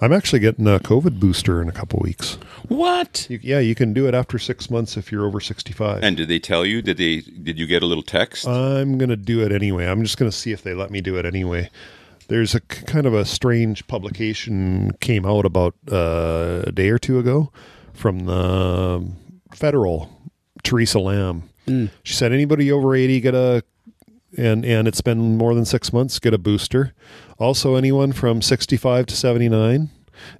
[SPEAKER 2] I'm actually getting a COVID booster in a couple weeks.
[SPEAKER 3] What?
[SPEAKER 2] You, yeah, you can do it after six months if you're over 65.
[SPEAKER 3] And did they tell you? Did they? Did you get a little text?
[SPEAKER 2] I'm going to do it anyway. I'm just going to see if they let me do it anyway. There's a kind of a strange publication came out about uh, a day or two ago from the federal Theresa Tam. She said anybody over 80 get a and and it's been more than 6 months get a booster. Also anyone from 65 to 79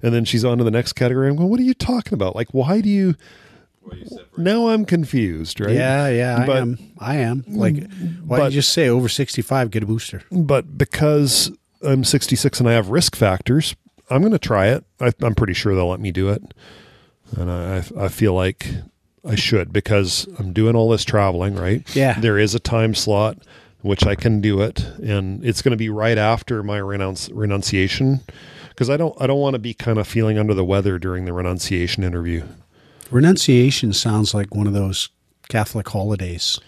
[SPEAKER 2] and then she's on to the next category. I'm going, what are you talking about? Like, why do you? Now I'm confused, right?
[SPEAKER 1] Yeah, yeah, I
[SPEAKER 2] But-
[SPEAKER 1] am. I am. Mm, like, why
[SPEAKER 2] but-
[SPEAKER 1] don't you just say over 65, get a booster?
[SPEAKER 2] but because I'm 66 and I have risk factors, I'm going to try it. I, I'm pretty sure they'll let me do it, and I, I feel like I should because I'm doing all this traveling. Right?
[SPEAKER 1] Yeah.
[SPEAKER 2] There is a time slot which I can do it, and it's going to be right after my renounce renunciation because I don't I don't want to be kind of feeling under the weather during the renunciation interview.
[SPEAKER 1] Renunciation sounds like one of those Catholic holidays.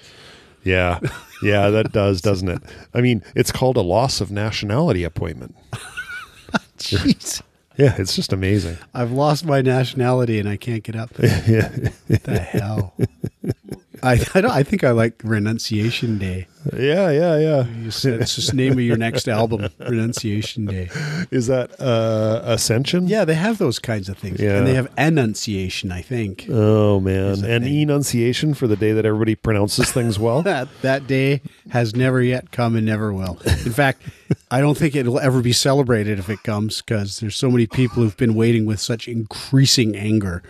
[SPEAKER 2] Yeah, yeah, that does, doesn't it? I mean, it's called a loss of nationality appointment.
[SPEAKER 1] Jeez.
[SPEAKER 2] Yeah, it's just amazing.
[SPEAKER 1] I've lost my nationality and I can't get up.
[SPEAKER 2] yeah.
[SPEAKER 1] the hell? I I, don't, I think I like Renunciation Day.
[SPEAKER 2] Yeah, yeah, yeah.
[SPEAKER 1] It's just the name of your next album, Renunciation Day.
[SPEAKER 2] Is that uh, Ascension?
[SPEAKER 1] Yeah, they have those kinds of things,
[SPEAKER 2] Yeah.
[SPEAKER 1] and they have Annunciation. I think
[SPEAKER 2] Oh man, and
[SPEAKER 1] thing.
[SPEAKER 2] enunciation for the day that everybody pronounces things well.
[SPEAKER 1] that that day has never yet come and never will. In fact, I don't think it'll ever be celebrated if it comes because there's so many people who've been waiting with such increasing anger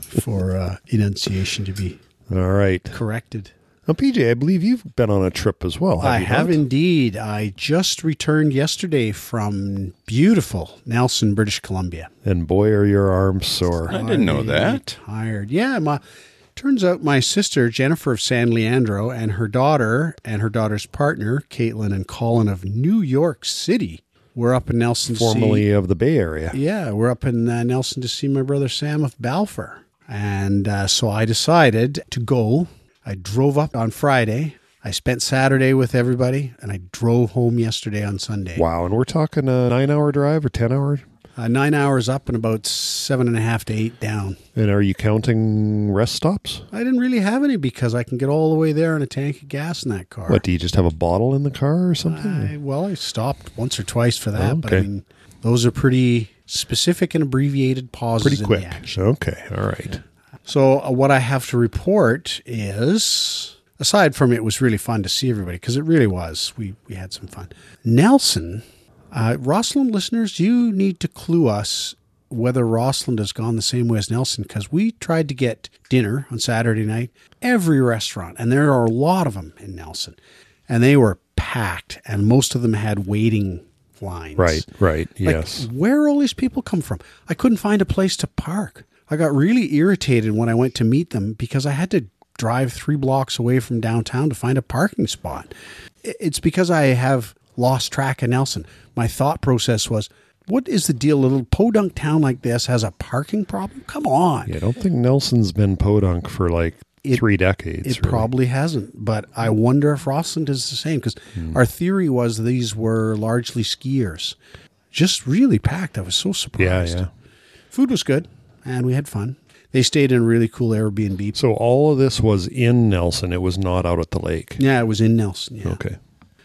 [SPEAKER 1] for uh, enunciation to be
[SPEAKER 2] All right.
[SPEAKER 1] corrected.
[SPEAKER 2] Now, PJ, I believe you've been on a trip as well. Have
[SPEAKER 1] I
[SPEAKER 2] you
[SPEAKER 1] have
[SPEAKER 2] not?
[SPEAKER 1] indeed. I just returned yesterday from beautiful Nelson, British Columbia.
[SPEAKER 2] And boy, are your arms sore.
[SPEAKER 3] I didn't know that.
[SPEAKER 1] Tired. Yeah, my turns out my sister Jennifer of San Leandro and her daughter and her daughter's partner Caitlin and Colin of New York City we're up in Nelson. to see-
[SPEAKER 2] Formerly of the Bay Area.
[SPEAKER 1] yeah, we're up in uh, Nelson to see my brother Sam of Balfour. And uh, so I decided to go. I drove up on Friday. I spent Saturday with everybody, and I drove home yesterday on Sunday.
[SPEAKER 2] Wow. And we're talking a nine hour drive or 10 hour?
[SPEAKER 1] Uh, nine hours up and about seven and a half to eight down.
[SPEAKER 2] And are you counting rest stops?
[SPEAKER 1] I didn't really have any because I can get all the way there in a tank of gas in that car.
[SPEAKER 2] What, do you just have a bottle in the car or something?
[SPEAKER 1] I, well, I stopped once or twice for that,
[SPEAKER 2] Oh,
[SPEAKER 1] but I mean, those are pretty specific and abbreviated pauses
[SPEAKER 2] Pretty quick. Okay. All right.
[SPEAKER 1] So uh, what I have to report is, aside from it was really fun to see everybody because it really was. We we had some fun. Nelson, uh, Rossland listeners, you need to clue us whether Rossland has gone the same way as Nelson because we tried to get dinner on Saturday night every restaurant, and there are a lot of them in Nelson, and they were packed, and most of them had waiting lines.
[SPEAKER 2] Right. Right.
[SPEAKER 1] Like,
[SPEAKER 2] yes.
[SPEAKER 1] Where all these people come from? I couldn't find a place to park. I got really irritated when I went to meet them because I had to drive three blocks away from downtown to find a parking spot. It's because I have lost track of Nelson. My thought process was, what is the deal? A little podunk town like this has a parking problem? Come on.
[SPEAKER 2] Yeah, I don't think Nelson's been podunk for like
[SPEAKER 1] It-
[SPEAKER 2] three decades.
[SPEAKER 1] It
[SPEAKER 2] really.
[SPEAKER 1] probably hasn't, but I wonder if Rossland is the same because
[SPEAKER 2] Hmm.
[SPEAKER 1] our theory was these were largely skiers. Just really packed. I was so surprised.
[SPEAKER 2] yeah. yeah.
[SPEAKER 1] Food was good, and we had fun. They stayed in a really cool Airbnb.
[SPEAKER 2] So all of this was in Nelson. It was not out at the lake.
[SPEAKER 1] Yeah, it was in Nelson. Yeah.
[SPEAKER 2] Okay.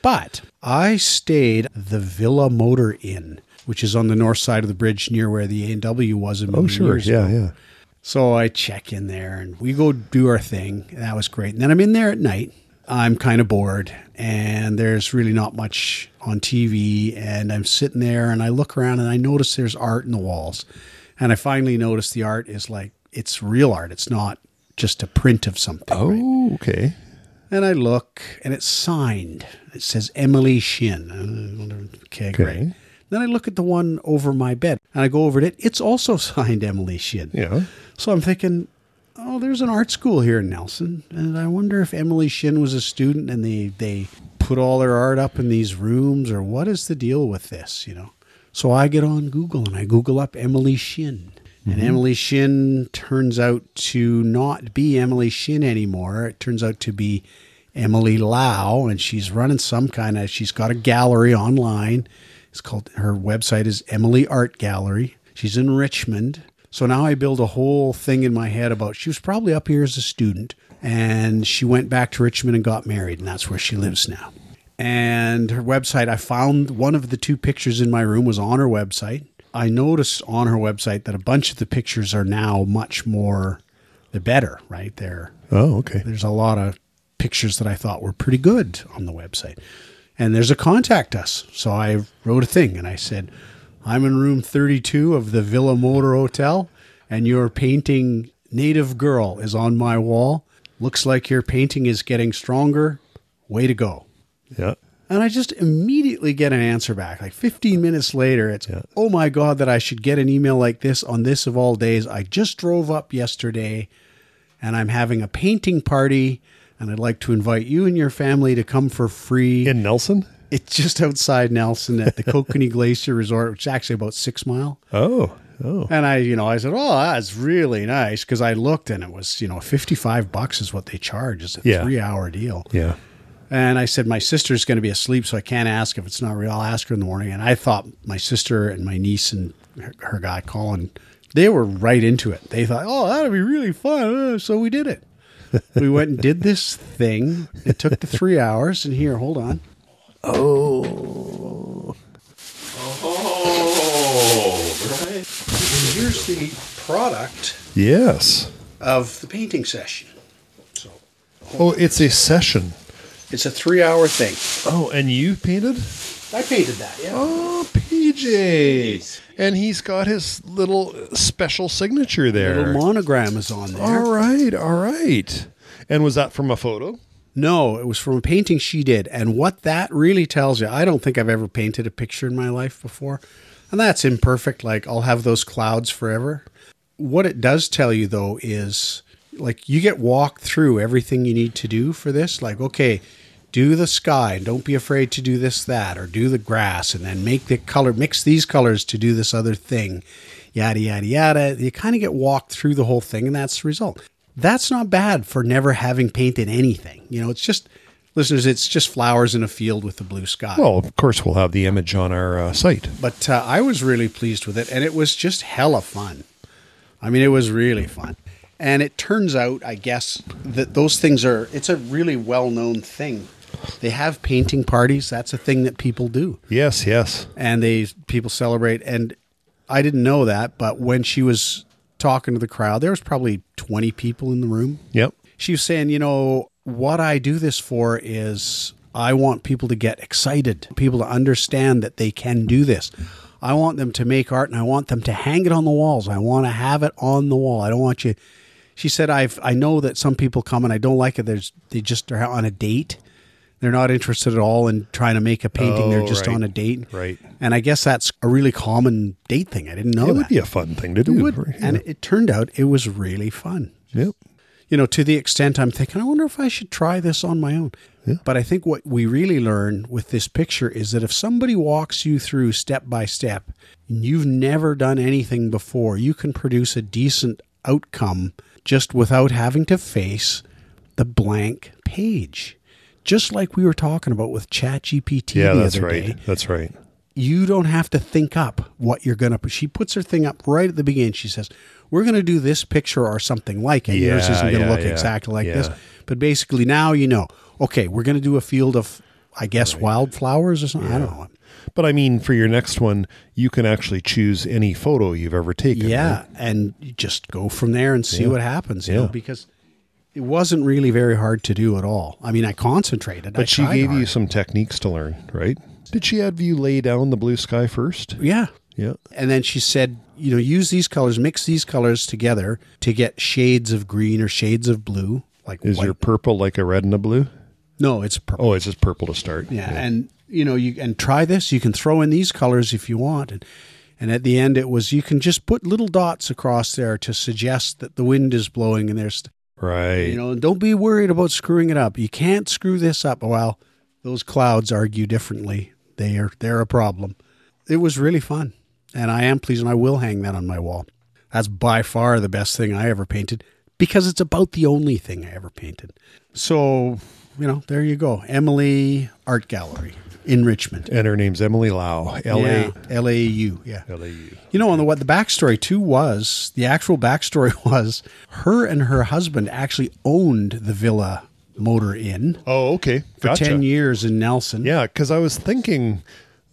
[SPEAKER 1] But I stayed the Villa Motor Inn, which is on the north side of the bridge near where the A&W was a million
[SPEAKER 2] Oh, sure.
[SPEAKER 1] years
[SPEAKER 2] Yeah,
[SPEAKER 1] ago.
[SPEAKER 2] yeah.
[SPEAKER 1] So I check in there and we go do our thing. That was great. And then I'm in there at night. I'm kind of bored and there's really not much on TV. And I'm sitting there and I look around and I notice there's art in the walls. And I finally notice the art is like, it's real art. It's not just a print of something. right?
[SPEAKER 2] Oh, okay.
[SPEAKER 1] And I look and it's signed. It says Emily Shin. Uh, wonder- Okay, great. Then I look at the one over my bed and I go over to it. It's also signed Emily Shin.
[SPEAKER 2] Yeah.
[SPEAKER 1] So I'm thinking, oh, there's an art school here in Nelson, and I wonder if Emily Shin was a student and they they put all their art up in these rooms, or what is the deal with this, you know? So I get on Google and I Google up Emily Shin. And mm-hmm. Emily Shin turns out to not be Emily Shin anymore. It turns out to be Emily Lau, and she's running some kind of. She's got a gallery online. It's called her website is Emily Art Gallery. She's in Richmond. So now I build a whole thing in my head about she was probably up here as a student, and she went back to Richmond and got married, and that's where she lives now. And her website, I found one of the two pictures in my room was on her website. I noticed on her website that a bunch of the pictures are now much more, they're better, right? They're
[SPEAKER 2] Oh, okay.
[SPEAKER 1] there's a lot of pictures that I thought were pretty good on the website. And there's a contact us. So I wrote a thing and I said, I'm in room 32 of the Villa Motor Hotel, and your painting Native Girl is on my wall. Looks like your painting is getting stronger. Way to go.
[SPEAKER 2] Yeah.
[SPEAKER 1] And I just immediately get an answer back. Like 15 minutes later, it's,
[SPEAKER 2] Yeah.
[SPEAKER 1] oh my God, that I should get an email like this on this of all days. I just drove up yesterday and I'm having a painting party and I'd like to invite you and your family to come for free.
[SPEAKER 2] In Nelson?
[SPEAKER 1] It's just outside Nelson at the Kokanee Glacier Resort, which is actually about six mile.
[SPEAKER 2] Oh, oh.
[SPEAKER 1] And I, you know, I said, oh, that's really nice because I looked and it was, you know, 55 bucks is what they charge. It's a
[SPEAKER 2] Yeah.
[SPEAKER 1] three hour deal.
[SPEAKER 2] Yeah.
[SPEAKER 1] And I said, my sister's going to be asleep, so I can't ask if it's not real. I'll ask her in the morning. And I thought my sister and my niece and her, her guy, Colin, they were right into it. They thought, oh, that'll be really fun. Uh, So we did it. we went and did this thing. It took the three hours. And here, hold on.
[SPEAKER 2] Oh.
[SPEAKER 3] Oh, right.
[SPEAKER 1] And here's the product
[SPEAKER 2] Yes.
[SPEAKER 1] of the painting session. So
[SPEAKER 2] Oh, it's a session.
[SPEAKER 1] it's a three hour thing.
[SPEAKER 2] Oh, and you painted?
[SPEAKER 1] I painted that, yeah.
[SPEAKER 2] Oh, PJ. And he's got his little special signature there.
[SPEAKER 1] little monogram is on there.
[SPEAKER 2] all right, all right. And was that from a photo?
[SPEAKER 1] No, it was from a painting she did. And what that really tells you, I don't think I've ever painted a picture in my life before. And that's imperfect. Like, I'll have those clouds forever. What it does tell you, though, is like you get walked through everything you need to do for this. Like, okay, do the sky and don't be afraid to do this that or do the grass and then make the color mix these colors to do this other thing yada yada yada you kind of get walked through the whole thing and that's the result that's not bad for never having painted anything you know it's just listeners it's just flowers in a field with a blue sky
[SPEAKER 2] Well, of course, we'll have the image on our uh, site.
[SPEAKER 1] but uh, I was really pleased with it, and it was just hella fun. I mean, it was really fun. And it turns out, I guess, that those things are, it's a really well known thing. They have painting parties. That's a thing that people do.
[SPEAKER 2] Yes, yes.
[SPEAKER 1] And they, people celebrate. And I didn't know that, but when she was talking to the crowd, there was probably 20 people in the room
[SPEAKER 2] Yep.
[SPEAKER 1] she was saying, you know, what I do this for is I want people to get excited, people to understand that they can do this. I want them to make art and I want them to hang it on the walls. I want to have it on the wall. I don't want you. She said, I've, I know that some people come and I don't like it. There's, they just are on a date. They're not interested at all in trying to make a painting. They're
[SPEAKER 2] Oh,
[SPEAKER 1] just
[SPEAKER 2] right.
[SPEAKER 1] on a date.
[SPEAKER 2] Right.
[SPEAKER 1] And I guess that's a really common date thing. I didn't know
[SPEAKER 2] it
[SPEAKER 1] that.
[SPEAKER 2] would be a fun thing to
[SPEAKER 1] It
[SPEAKER 2] do.
[SPEAKER 1] would.
[SPEAKER 2] right?
[SPEAKER 1] And it turned out it was really fun
[SPEAKER 2] Yep.
[SPEAKER 1] you know, to the extent I'm thinking, I wonder if I should try this on my own. But I think what we really learn with this picture is that if somebody walks you through step by step and you've never done anything before, you can produce a decent outcome just without having to face the blank page. Just like we were talking about with ChatGPT
[SPEAKER 2] Yeah,
[SPEAKER 1] the
[SPEAKER 2] that's
[SPEAKER 1] other
[SPEAKER 2] right.
[SPEAKER 1] day
[SPEAKER 2] That's right.
[SPEAKER 1] you don't have to think up what you're going to she puts her thing up right at the beginning she says we're going to do this picture or something like it yours isn't going to
[SPEAKER 2] yeah,
[SPEAKER 1] look
[SPEAKER 2] yeah,
[SPEAKER 1] exactly like this but basically now you know okay we're going to do a field of i guess wildflowers or something i don't know
[SPEAKER 2] But I mean, for your next one, you can actually choose any photo you've ever taken.
[SPEAKER 1] yeah
[SPEAKER 2] right?
[SPEAKER 1] and you just go from there and see
[SPEAKER 2] Yeah.
[SPEAKER 1] what happens you know
[SPEAKER 2] Yeah.
[SPEAKER 1] because it wasn't really very hard to do at all i mean i concentrated I
[SPEAKER 2] But she
[SPEAKER 1] tried
[SPEAKER 2] gave you some techniques to learn, right? Did she have you lay down the blue sky first?
[SPEAKER 1] yeah
[SPEAKER 2] Yeah.
[SPEAKER 1] And then she said, you know, use these colors, mix these colors together to get shades of green or shades of blue. Like
[SPEAKER 2] Is
[SPEAKER 1] white.
[SPEAKER 2] your purple like a red and a blue?
[SPEAKER 1] no, it's purple.
[SPEAKER 2] Oh, it's just purple to start.
[SPEAKER 1] yeah. and you know, you and try this. You can throw in these colors if you want, and and at the end, it was you can just put little dots across there to suggest that the wind is blowing, and there's
[SPEAKER 2] Right.
[SPEAKER 1] you know, don't be worried about screwing it up. You can't screw this up. Well, those clouds argue differently. They are they're a problem. It was really fun, and I am pleased, and I will hang that on my wall. That's by far the best thing I ever painted because it's about the only thing I ever painted. So, you know, there you go. Emily Art Gallery in Richmond.
[SPEAKER 2] and her name's Emily Lau. L A
[SPEAKER 1] L A U. Yeah.
[SPEAKER 2] L A U.
[SPEAKER 1] You know, and the, what the backstory too was the actual backstory was her and her husband actually owned the Villa Motor Inn
[SPEAKER 2] Oh, okay.
[SPEAKER 1] for 10 years in Nelson.
[SPEAKER 2] Yeah, because I was thinking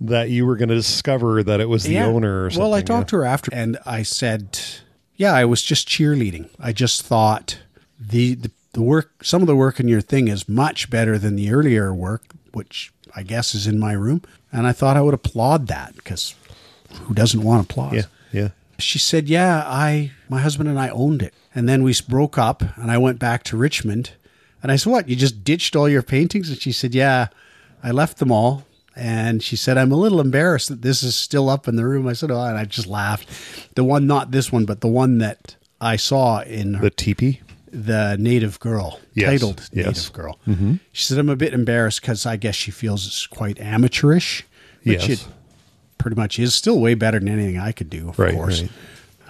[SPEAKER 2] that you were going to discover that it was the
[SPEAKER 1] Yeah.
[SPEAKER 2] owner or something.
[SPEAKER 1] Well, I talked to her after and I said, yeah, I was just cheerleading. I just thought the, the, the work, some of the work in your thing is much better than the earlier work, which I guess is in my room. And I thought I would applaud that because who doesn't want applause?
[SPEAKER 2] Yeah, yeah.
[SPEAKER 1] She said, "Yeah, I my husband and I owned it." And then we broke up and I went back to Richmond. And I said, "What? You just ditched all your paintings?" And she said, "Yeah, I left them all." And she said, "I'm a little embarrassed that this is still up in the room." I said, "Oh," and I just laughed. The one not this one, but the one that I saw in her,
[SPEAKER 2] The teepee.
[SPEAKER 1] The native girl,
[SPEAKER 2] Yes,
[SPEAKER 1] titled
[SPEAKER 2] yes.
[SPEAKER 1] native girl. She said, "I'm a bit embarrassed because I guess she feels it's quite amateurish, which
[SPEAKER 2] Yes.
[SPEAKER 1] it pretty much is. Still way better than anything I could do, of
[SPEAKER 2] Right,
[SPEAKER 1] course."
[SPEAKER 2] right.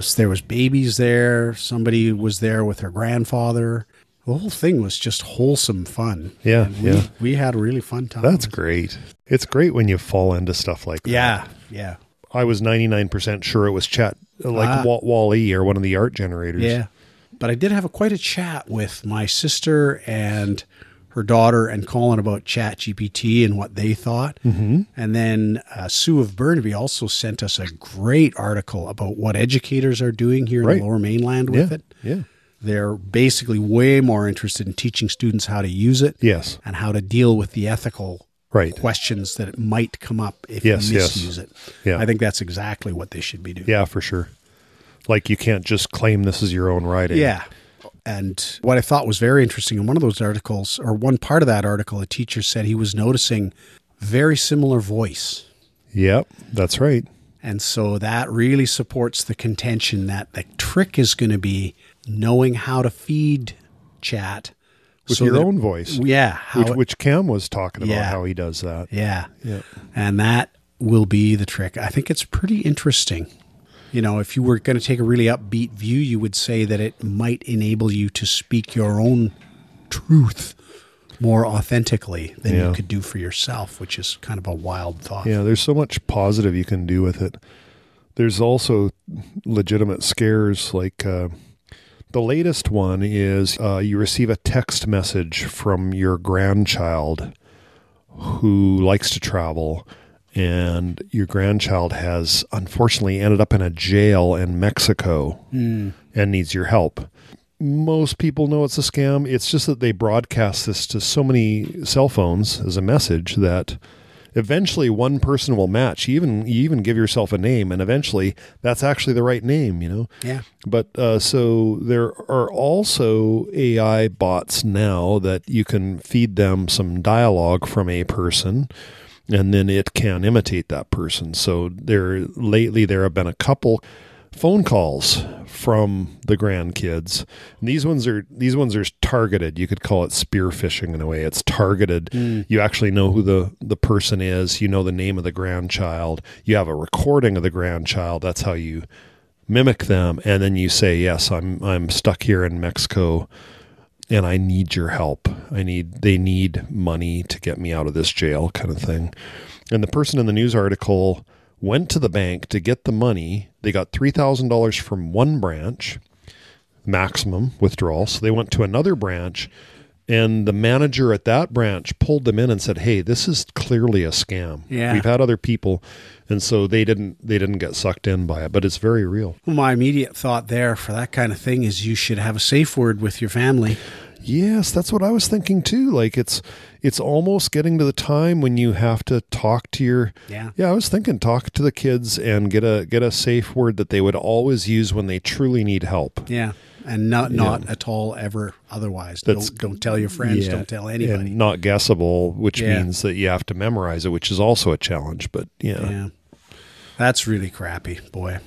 [SPEAKER 1] So there was babies there. Somebody was there with her grandfather. The whole thing was just wholesome fun.
[SPEAKER 2] Yeah,
[SPEAKER 1] we,
[SPEAKER 2] yeah.
[SPEAKER 1] We had a really fun time.
[SPEAKER 2] That's great. It's great when you fall into stuff like that.
[SPEAKER 1] yeah, yeah,
[SPEAKER 2] I was 99% sure it was Chat, like
[SPEAKER 1] Ah.
[SPEAKER 2] Walt DALL-E or one of the art generators.
[SPEAKER 1] yeah. But I did have a, quite a chat with my sister and her daughter and Colin about Chat GPT and what they thought. Mm-hmm. And then uh, Sue of Burnaby also sent us a great article about what educators are doing here in the Lower Mainland with
[SPEAKER 2] Yeah,
[SPEAKER 1] it.
[SPEAKER 2] yeah.
[SPEAKER 1] They're basically way more interested in teaching students how to use it.
[SPEAKER 2] Yes.
[SPEAKER 1] and how to deal with the ethical
[SPEAKER 2] Right.
[SPEAKER 1] questions that might come up if
[SPEAKER 2] Yes,
[SPEAKER 1] you
[SPEAKER 2] yes.
[SPEAKER 1] misuse it.
[SPEAKER 2] Yeah.
[SPEAKER 1] I think that's exactly what they should be doing.
[SPEAKER 2] Yeah, for sure. Like you can't just claim this is your own writing.
[SPEAKER 1] Yeah. And what I thought was very interesting in one of those articles, or one part of that article, a teacher said he was noticing very similar voice.
[SPEAKER 2] Yep, that's right.
[SPEAKER 1] And so that really supports the contention that the trick is going to be knowing how to feed chat
[SPEAKER 2] with
[SPEAKER 1] So
[SPEAKER 2] your
[SPEAKER 1] that-
[SPEAKER 2] own voice,
[SPEAKER 1] Yeah,
[SPEAKER 2] which,
[SPEAKER 1] it-
[SPEAKER 2] which Cam was talking about
[SPEAKER 1] Yeah.
[SPEAKER 2] how he does that.
[SPEAKER 1] yeah,
[SPEAKER 2] Yeah.
[SPEAKER 1] and that will be the trick. I think it's pretty interesting. You know, if you were going to take a really upbeat view, you would say that it might enable you to speak your own truth more authentically than
[SPEAKER 2] Yeah.
[SPEAKER 1] you could do for yourself, which is kind of a wild thought.
[SPEAKER 2] Yeah, there's so much positive you can do with it. There's also legitimate scares. Like uh, the latest one is uh, you receive a text message from your grandchild who likes to travel, and your grandchild has unfortunately ended up in a jail in Mexico and needs your help. Most people know it's a scam. It's just that they broadcast this to so many cell phones as a message that eventually one person will match. You even you even give yourself a name, and eventually that's actually the right name. You know.
[SPEAKER 1] Yeah.
[SPEAKER 2] But uh, so there are also AI bots now that you can feed them some dialogue from a person, and then it can imitate that person. So there lately there have been a couple phone calls from the grandkids. And these ones are these ones are targeted. You could call it spear phishing in a way. It's targeted. Hmm. You actually know who the the person is. You know the name of the grandchild. You have a recording of the grandchild. That's how you mimic them and then you say yes i'm i'm stuck here in mexico and i need your help. I need they need money to get me out of this jail kind of thing. And the person in the news article went to the bank to get the money. They got $3000 from one branch maximum withdrawal. So they went to another branch and the manager at that branch pulled them in and said hey this is clearly a scam.
[SPEAKER 1] Yeah.
[SPEAKER 2] we've had other people and so they didn't they didn't get sucked in by it but it's very real
[SPEAKER 1] my immediate thought there for that kind of thing is you should have a safe word with your family.
[SPEAKER 2] Yes that's what i was thinking too like it's it's almost getting to the time when you have to talk to your
[SPEAKER 1] Yeah.
[SPEAKER 2] yeah i was thinking talk to the kids and get a get a safe word that they would always use when they truly need help
[SPEAKER 1] Yeah. And not not at all ever otherwise.
[SPEAKER 2] That's-
[SPEAKER 1] don't don't tell your friends, don't tell anybody.
[SPEAKER 2] and not guessable which
[SPEAKER 1] Yeah.
[SPEAKER 2] means that you have to memorize it which is also a challenge but yeah,
[SPEAKER 1] Yeah. That's really crappy, boy.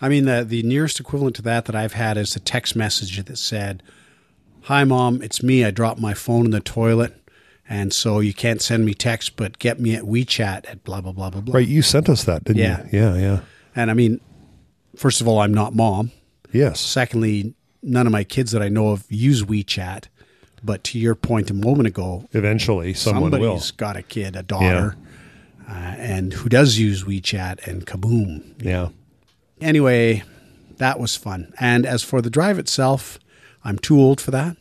[SPEAKER 1] I mean, the the nearest equivalent to that that I've had is a text message that said, "Hi, mom, it's me. I dropped my phone in the toilet, and so you can't send me text, but get me at WeChat at blah blah blah blah blah."
[SPEAKER 2] right you sent us that didn't
[SPEAKER 1] Yeah.
[SPEAKER 2] you yeah yeah
[SPEAKER 1] And I mean, first of all, I'm not mom.
[SPEAKER 2] yes
[SPEAKER 1] Secondly, none of my kids that I know of use WeChat. But to your point a moment ago,
[SPEAKER 2] eventually someone will
[SPEAKER 1] somebody's got a kid, a daughter, uh, and who does use WeChat, and kaboom,
[SPEAKER 2] yeah
[SPEAKER 1] Anyway, that was fun. And as for the drive itself, I'm too old for that.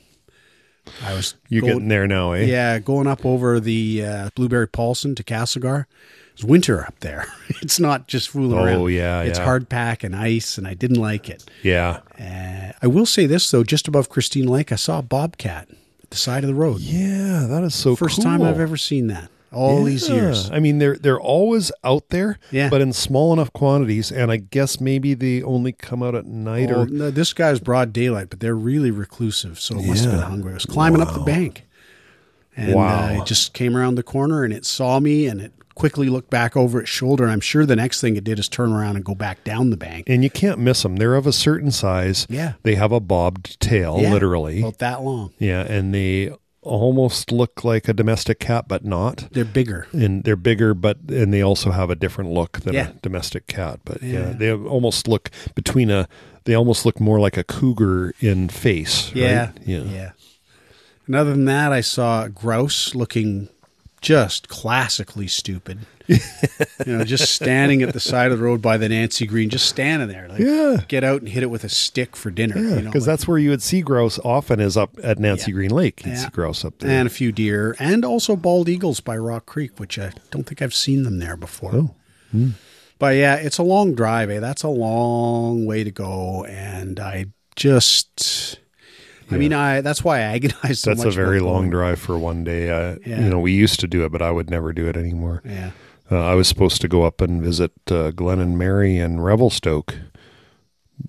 [SPEAKER 1] I was
[SPEAKER 2] you're getting there now eh
[SPEAKER 1] Yeah, going up over the uh, Blueberry Paulson to Castlegar. It's winter up there. It's not just fooling
[SPEAKER 2] Oh,
[SPEAKER 1] around.
[SPEAKER 2] yeah,
[SPEAKER 1] it's
[SPEAKER 2] yeah.
[SPEAKER 1] hard pack and ice, and I didn't like it.
[SPEAKER 2] yeah
[SPEAKER 1] Uh, I will say this though: just above Christina Lake, I saw a bobcat at the side of the road.
[SPEAKER 2] yeah that is so
[SPEAKER 1] First time. I've ever seen that. All these years.
[SPEAKER 2] I mean, they're they're always out there,
[SPEAKER 1] Yeah.
[SPEAKER 2] but in small enough quantities, and I guess maybe they only come out at night or
[SPEAKER 1] no, this guy's broad daylight, but they're really reclusive, so it must have been hungry. It was climbing up the bank, and
[SPEAKER 2] Wow.
[SPEAKER 1] uh, it just came around the corner and it saw me, and it quickly looked back over its shoulder. And I'm sure the next thing it did is turn around and go back down the bank.
[SPEAKER 2] and you can't miss them. They're of a certain size.
[SPEAKER 1] Yeah.
[SPEAKER 2] they have a bobbed tail,
[SPEAKER 1] Yeah,
[SPEAKER 2] literally.
[SPEAKER 1] about that long.
[SPEAKER 2] yeah, and they almost look like a domestic cat, but not.
[SPEAKER 1] They're bigger.
[SPEAKER 2] And they're bigger, but and they also have a different look than
[SPEAKER 1] Yeah.
[SPEAKER 2] a domestic cat. But yeah.
[SPEAKER 1] Yeah.
[SPEAKER 2] they almost look between a. They almost look more like a cougar in face. right?
[SPEAKER 1] Yeah,
[SPEAKER 2] yeah,
[SPEAKER 1] yeah. And other than that, I saw grouse looking just classically stupid. you know, just standing at the side of the road by the Nancy Greene, just standing there. Like,
[SPEAKER 2] Yeah.
[SPEAKER 1] Get out and hit it with a stick for dinner.
[SPEAKER 2] Yeah,
[SPEAKER 1] you know,
[SPEAKER 2] because
[SPEAKER 1] like-
[SPEAKER 2] that's where you would see grouse often is up at Nancy
[SPEAKER 1] Yeah.
[SPEAKER 2] Greene Lake. You'd
[SPEAKER 1] Yeah.
[SPEAKER 2] see grouse up there.
[SPEAKER 1] and a few deer, and also bald eagles by Rock Creek, which I don't think I've seen them there before.
[SPEAKER 2] Oh.
[SPEAKER 1] But yeah, it's a long drive. Eh? That's a long way to go, and I just, I mean, I that's why I agonize so
[SPEAKER 2] That's a very long drive for one day. Uh,
[SPEAKER 1] Yeah.
[SPEAKER 2] You know, we used to do it, but I would never do it anymore.
[SPEAKER 1] Yeah,
[SPEAKER 2] Uh, I was supposed to go up and visit uh, Glen and Mary and Revelstoke,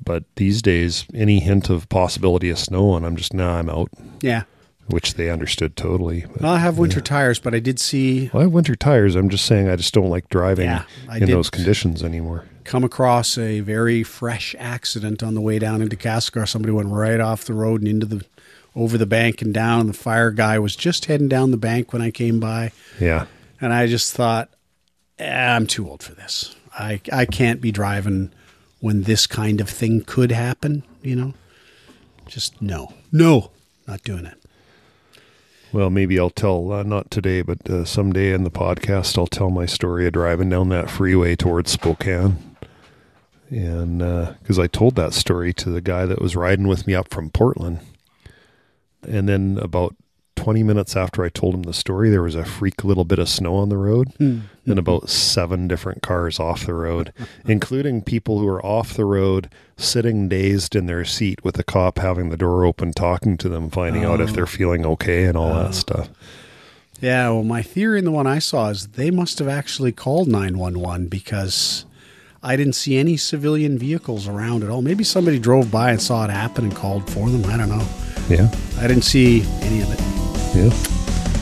[SPEAKER 2] but these days, any hint of possibility of snow, and I'm just nah, I'm out,
[SPEAKER 1] yeah.
[SPEAKER 2] which they understood totally. But,
[SPEAKER 1] Well, I have winter tires, but I did see
[SPEAKER 2] well, I have winter tires. I'm just saying, I just don't like driving
[SPEAKER 1] Yeah,
[SPEAKER 2] in those conditions anymore.
[SPEAKER 1] come across a very fresh accident on the way down into Castlegar. Somebody went right off the road and into the over the bank and down. And the fire guy was just heading down the bank when I came by.
[SPEAKER 2] Yeah.
[SPEAKER 1] And I just thought, I'm too old for this. I, I can't be driving when this kind of thing could happen, you know? Just no. No, not doing it.
[SPEAKER 2] Well, maybe I'll tell, uh, not today, but uh, someday in the podcast, I'll tell my story of driving down that freeway towards Spokane. And because I told that story to the guy that was riding with me up from Portland. And then about 20 minutes after I told him the story, there was a freak little bit of snow on the road hmm. and hmm. about seven different cars off the road, including people who are off the road, sitting dazed in their seat with the cop having the door open, talking to them, finding out if oh. they're feeling okay and all that oh. stuff.
[SPEAKER 1] Yeah, well, my theory in the one I saw is they must have actually called 911 because I didn't see any civilian vehicles around at all. Maybe somebody drove by and saw it happen and called for them. I don't know.
[SPEAKER 2] Yeah.
[SPEAKER 1] I didn't see any of it.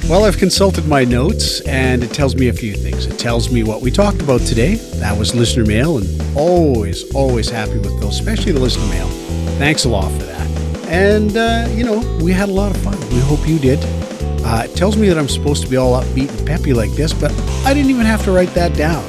[SPEAKER 1] Well, I've consulted my notes and it tells me a few things. It tells me what we talked about today. That was listener mail, and always, always happy with those, especially the listener mail. Thanks a lot for that. And, uh, you know, we had a lot of fun. We hope you did. Uh, it tells me that I'm supposed to be all upbeat and peppy like this, but I didn't even have to write that down.